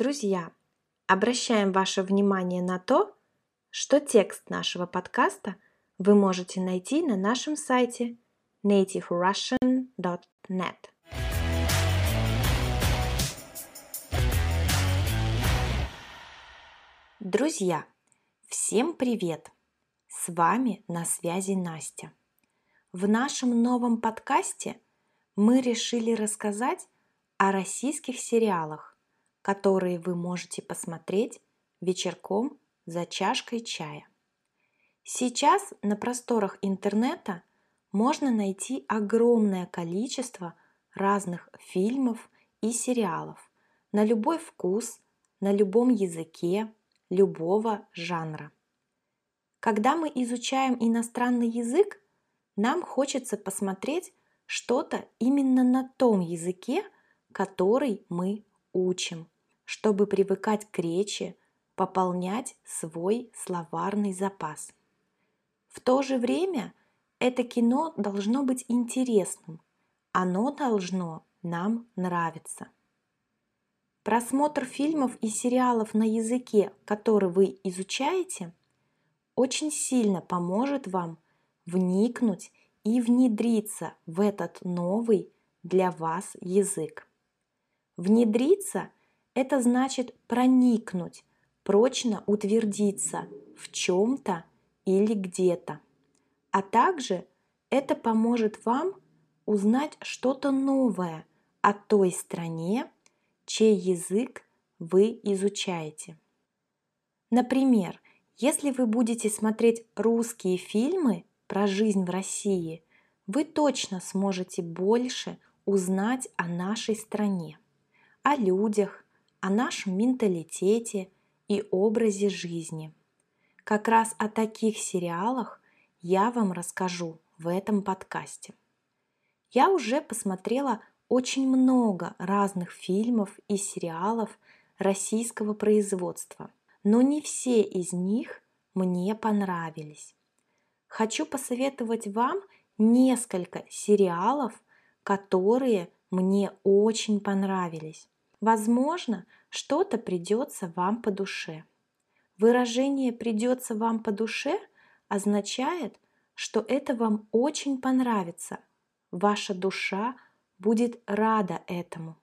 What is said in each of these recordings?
Друзья, обращаем ваше внимание на то, что текст нашего подкаста вы можете найти на нашем сайте nativerussian.net. Друзья, всем привет! С вами на связи Настя. В нашем новом подкасте мы решили рассказать о российских сериалах, которые вы можете посмотреть вечерком за чашкой чая. Сейчас на просторах интернета можно найти огромное количество разных фильмов и сериалов на любой вкус, на любом языке, любого жанра. Когда мы изучаем иностранный язык, нам хочется посмотреть что-то именно на том языке, который мы учим, чтобы привыкать к речи, пополнять свой словарный запас. В то же время это кино должно быть интересным, оно должно нам нравиться. Просмотр фильмов и сериалов на языке, который вы изучаете, очень сильно поможет вам вникнуть и внедриться в этот новый для вас язык. Внедриться – это значит проникнуть, прочно утвердиться в чем-то или где-то. А также это поможет вам узнать что-то новое о той стране, чей язык вы изучаете. Например, если вы будете смотреть русские фильмы про жизнь в России, вы точно сможете больше узнать о нашей стране о людях, о нашем менталитете и образе жизни. Как раз о таких сериалах я вам расскажу в этом подкасте. Я уже посмотрела очень много разных фильмов и сериалов российского производства, но не все из них мне понравились. Хочу посоветовать вам несколько сериалов, которые мне очень понравились. Возможно, что-то придется вам по душе. Выражение «придется вам по душе» означает, что это вам очень понравится. Ваша душа будет рада этому.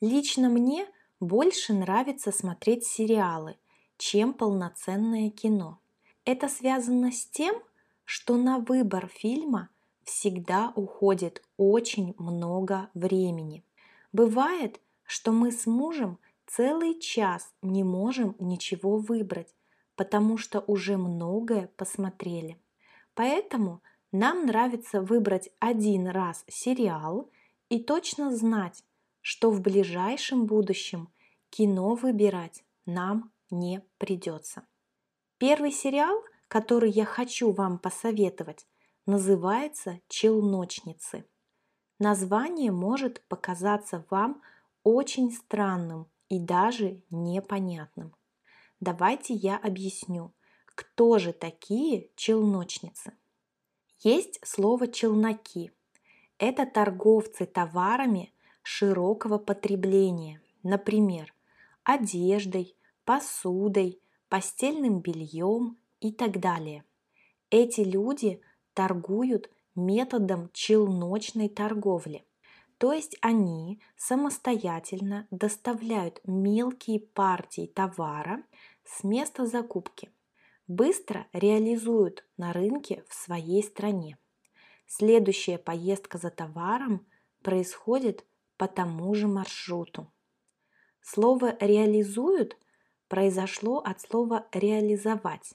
Лично мне больше нравится смотреть сериалы, чем полноценное кино. Это связано с тем, что на выбор фильма всегда уходит очень много времени. Бывает, что мы с мужем целый час не можем ничего выбрать, потому что уже многое посмотрели. Поэтому нам нравится выбрать один раз сериал и точно знать, что в ближайшем будущем кино выбирать нам не придется. Первый сериал, который я хочу вам посоветовать, называется «Челночницы». Название может показаться вам очень странным и даже непонятным. Давайте я объясню, кто же такие челночницы. Есть слово «челноки». Это торговцы товарами широкого потребления, например, одеждой, посудой, постельным бельем и так далее. Эти люди – торгуют методом челночной торговли. То есть они самостоятельно доставляют мелкие партии товара с места закупки, быстро реализуют на рынке в своей стране. Следующая поездка за товаром происходит по тому же маршруту. Слово «реализуют» произошло от слова «реализовать».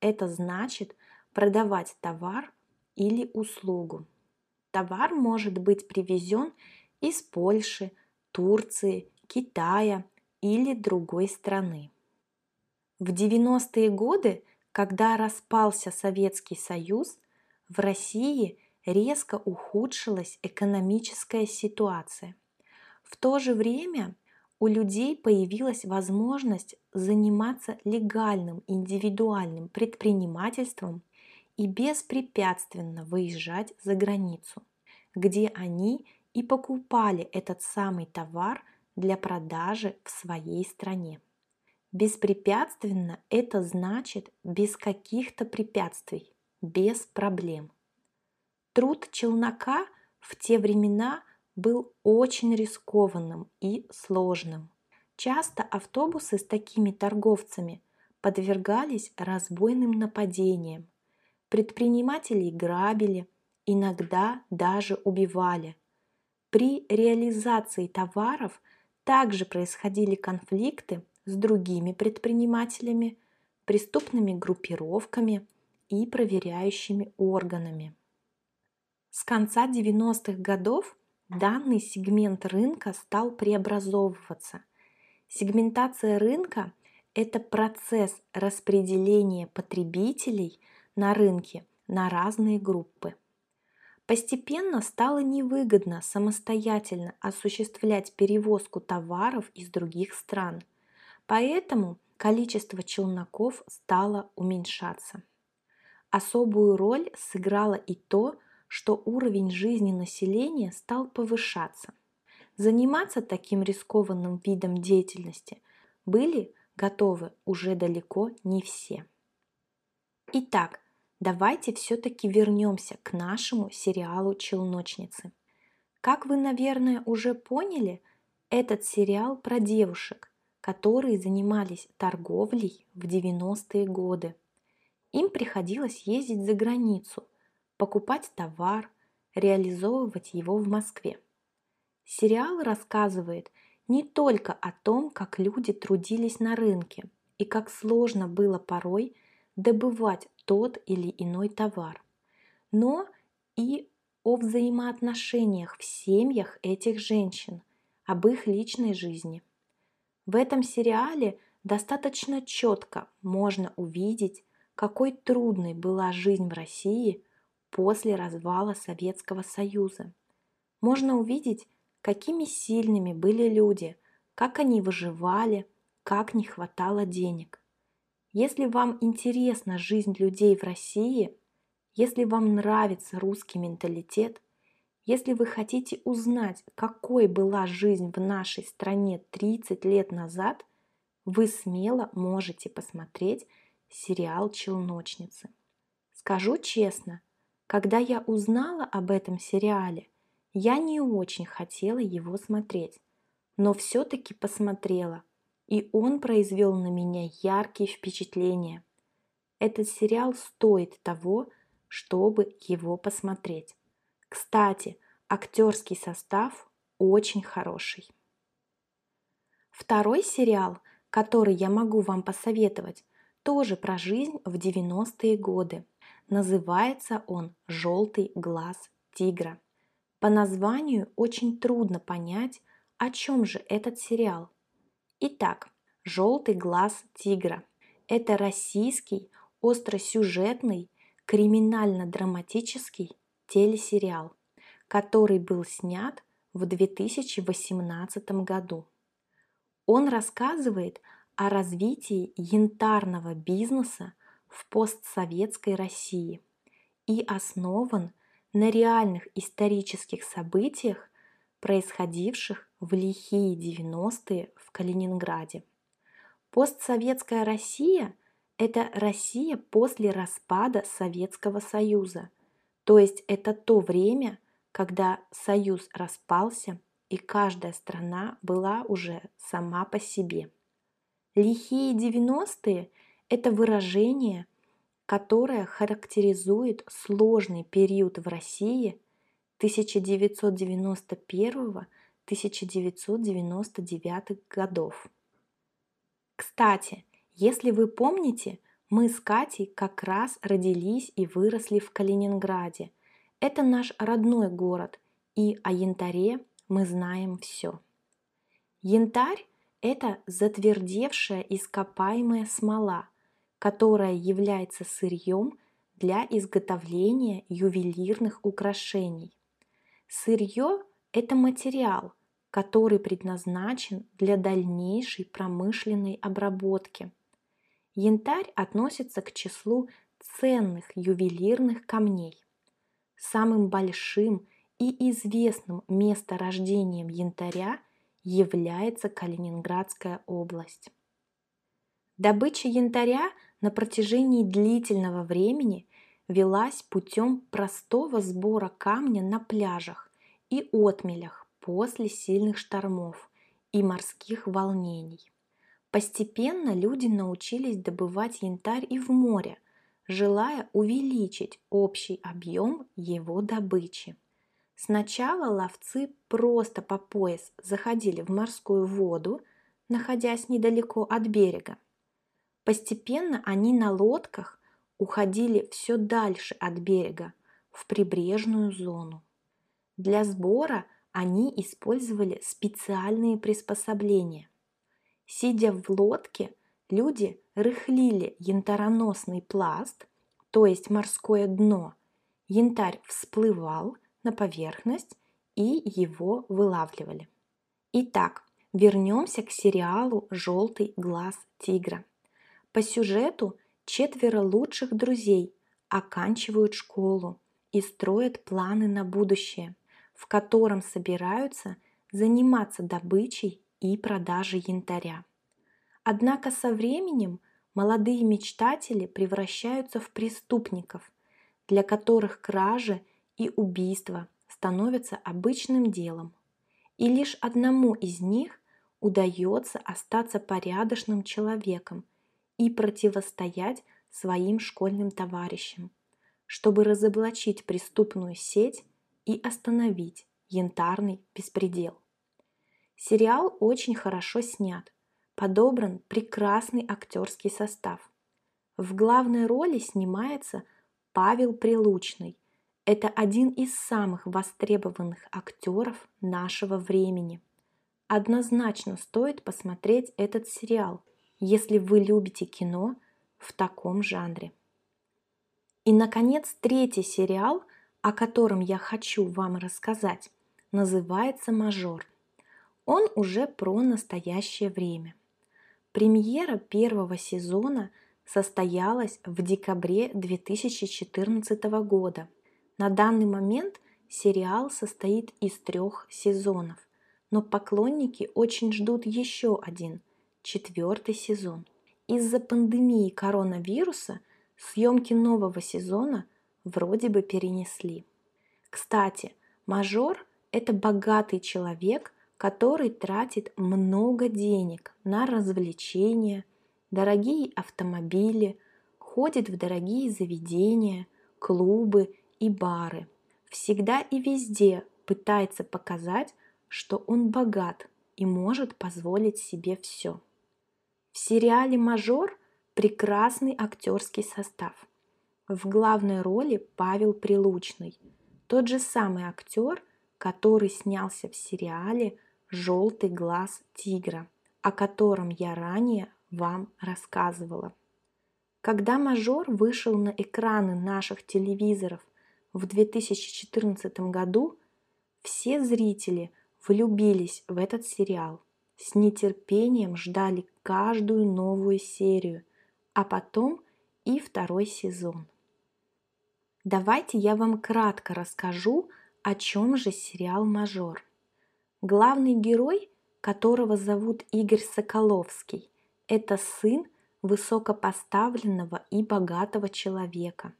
Это значит продавать товар или услугу. Товар может быть привезен из Польши, Турции, Китая или другой страны. В 90-е годы, когда распался Советский Союз, в России резко ухудшилась экономическая ситуация. В то же время у людей появилась возможность заниматься легальным индивидуальным предпринимательством и беспрепятственно выезжать за границу, где они и покупали этот самый товар для продажи в своей стране. Беспрепятственно это значит без каких-то препятствий, без проблем. Труд челнока в те времена был очень рискованным и сложным. Часто автобусы с такими торговцами подвергались разбойным нападениям. Предпринимателей грабили, иногда даже убивали. При реализации товаров также происходили конфликты с другими предпринимателями, преступными группировками и проверяющими органами. С конца 90-х годов данный сегмент рынка стал преобразовываться. Сегментация рынка – это процесс распределения потребителей на рынке на разные группы. Постепенно стало невыгодно самостоятельно осуществлять перевозку товаров из других стран, поэтому количество челноков стало уменьшаться. Особую роль сыграло и то, что уровень жизни населения стал повышаться. Заниматься таким рискованным видом деятельности были готовы уже далеко не все. Итак, давайте все-таки вернемся к нашему сериалу «Челночницы». Как вы, наверное, уже поняли, этот сериал про девушек, которые занимались торговлей в 90-е годы. Им приходилось ездить за границу – покупать товар, реализовывать его в Москве. Сериал рассказывает не только о том, как люди трудились на рынке и как сложно было порой добывать тот или иной товар, но и о взаимоотношениях в семьях этих женщин, об их личной жизни. В этом сериале достаточно четко можно увидеть, какой трудной была жизнь в России после развала Советского Союза. Можно увидеть, какими сильными были люди, как они выживали, как не хватало денег. Если вам интересна жизнь людей в России, если вам нравится русский менталитет, если вы хотите узнать, какой была жизнь в нашей стране 30 лет назад, вы смело можете посмотреть сериал «Челночницы». Скажу честно, когда я узнала об этом сериале, я не очень хотела его смотреть, но все-таки посмотрела, и он произвел на меня яркие впечатления. Этот сериал стоит того, чтобы его посмотреть. Кстати, актерский состав очень хороший. Второй сериал, который я могу вам посоветовать, тоже про жизнь в 90-е годы – Называется он «Желтый глаз тигра». По названию очень трудно понять, о чем же этот сериал. Итак, «Желтый глаз тигра» – это российский остросюжетный криминально-драматический телесериал, который был снят в 2018 году. Он рассказывает о развитии янтарного бизнеса в постсоветской России и основан на реальных исторических событиях, происходивших в лихие 90-е в Калининграде. Постсоветская Россия – это Россия после распада Советского Союза, то есть это то время, когда Союз распался и каждая страна была уже сама по себе. Лихие 90-е – это выражение, которое характеризует сложный период в России 1991-1999 годов. Kстати, если вы помните, мы с Катей как раз родились и выросли в Калининграде. Это наш родной город, и о янтаре мы знаем все. Янтарь – это затвердевшая ископаемая смола – которая является сырьем для изготовления ювелирных украшений. Сырье – это материал, который предназначен для дальнейшей промышленной обработки. Янтарь относится к числу ценных ювелирных камней. Самым большим и известным месторождением янтаря является Калининградская область. Добыча янтаря на протяжении длительного времени велась путем простого сбора камня на пляжах и отмелях после сильных штормов и морских волнений. Постепенно люди научились добывать янтарь и в море, желая увеличить общий объем его добычи. Сначала ловцы просто по пояс заходили в морскую воду, находясь недалеко от берега. Постепенно они на лодках уходили все дальше от берега, в прибрежную зону. Для сбора они использовали специальные приспособления. Сидя в лодке, люди рыхлили янтароносный пласт, то есть морское дно. Янтарь всплывал на поверхность и его вылавливали. Итак, вернемся к сериалу «Желтый глаз тигра». По сюжету четверо лучших друзей оканчивают школу и строят планы на будущее, в котором собираются заниматься добычей и продажей янтаря. Однако со временем молодые мечтатели превращаются в преступников, для которых кражи и убийства становятся обычным делом. И лишь одному из них удается остаться порядочным человеком и противостоять своим школьным товарищам, чтобы разоблачить преступную сеть и остановить янтарный беспредел. Сериал очень хорошо снят, подобран прекрасный актерский состав. В главной роли снимается Павел Прилучный. Это один из самых востребованных актеров нашего времени. Однозначно стоит посмотреть этот сериал, если вы любите кино в таком жанре. И, наконец, третий сериал, о котором я хочу вам рассказать, называется «Мажор». Он уже про настоящее время – Премьера первого сезона состоялась в декабре 2014 года. На данный момент сериал состоит из трех сезонов, но поклонники очень ждут еще один, четвертый сезон. Из-за пандемии коронавируса съемки нового сезона вроде бы перенесли. Кстати, мажор – это богатый человек, который тратит много денег на развлечения, дорогие автомобили, ходит в дорогие заведения, клубы и бары. Всегда и везде пытается показать, что он богат и может позволить себе все. В сериале «Мажор» прекрасный актерский состав. В главной роли Павел Прилучный, тот же самый актер, который снялся в сериале желтый глаз тигра, о котором я ранее вам рассказывала. Когда «Мажор» вышел на экраны наших телевизоров в 2014 году, все зрители влюбились в этот сериал, с нетерпением ждали каждую новую серию, а потом и второй сезон. Давайте я вам кратко расскажу, о чем же сериал «Мажор». Главный герой, которого зовут Игорь Соколовский, это сын высокопоставленного и богатого человека.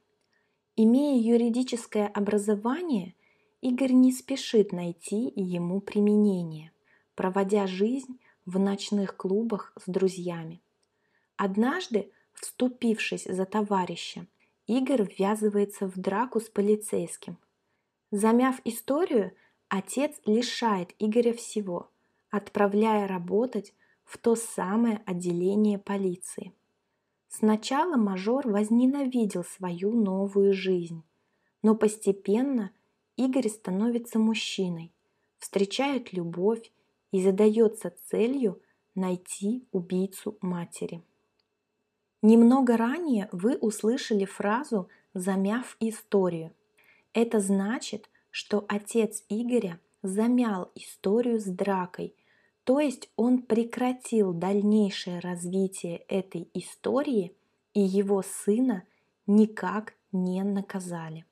Имея юридическое образование, Игорь не спешит найти ему применение, проводя жизнь в ночных клубах с друзьями. Однажды, вступившись за товарища, Игорь ввязывается в драку с полицейским. Замяв историю, Отец лишает Игоря всего, отправляя работать в то самое отделение полиции. Сначала мажор возненавидел свою новую жизнь, но постепенно Игорь становится мужчиной, встречает любовь и задается целью найти убийцу матери. Немного ранее вы услышали фразу «замяв историю». Это значит, что отец Игоря замял историю с дракой, то есть он прекратил дальнейшее развитие этой истории и его сына никак не наказали.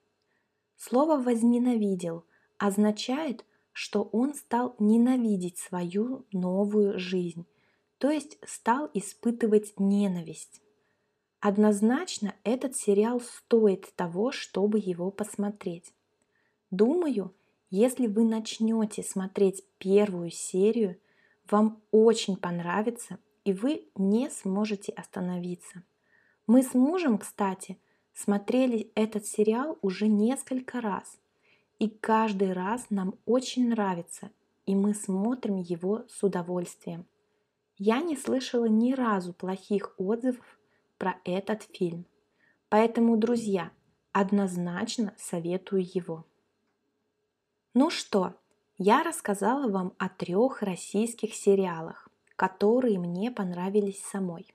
Слово «возненавидел» означает, что он стал ненавидеть свою новую жизнь, то есть стал испытывать ненависть. Однозначно этот сериал стоит того, чтобы его посмотреть. Думаю, если вы начнете смотреть первую серию, вам очень понравится, и вы не сможете остановиться. Мы с мужем, кстати, смотрели этот сериал уже несколько раз. И каждый раз нам очень нравится, и мы смотрим его с удовольствием. Я не слышала ни разу плохих отзывов про этот фильм. Поэтому, друзья, однозначно советую его. Ну что, я рассказала вам о трех российских сериалах, которые мне понравились самой.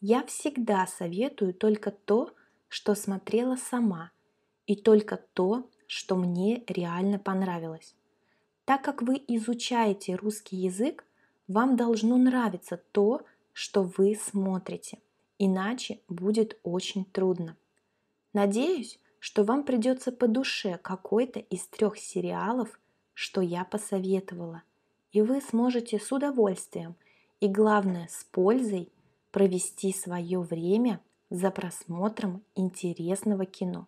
Я всегда советую только то, что смотрела сама, и только то, что мне реально понравилось. Так как вы изучаете русский язык, вам должно нравиться то, что вы смотрите, иначе будет очень трудно. Надеюсь, что вам придется по душе какой-то из трех сериалов, что я посоветовала, и вы сможете с удовольствием и, главное, с пользой провести свое время за просмотром интересного кино.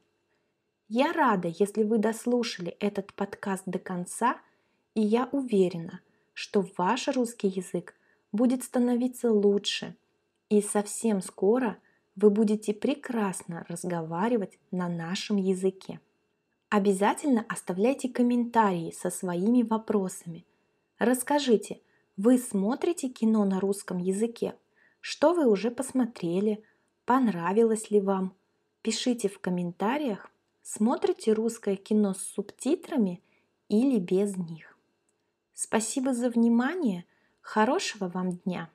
Я рада, если вы дослушали этот подкаст до конца, и я уверена, что ваш русский язык будет становиться лучше, и совсем скоро вы будете прекрасно разговаривать на нашем языке. Обязательно оставляйте комментарии со своими вопросами. Расскажите, вы смотрите кино на русском языке? Что вы уже посмотрели? Понравилось ли вам? Пишите в комментариях, смотрите русское кино с субтитрами или без них. Спасибо за внимание. Хорошего вам дня!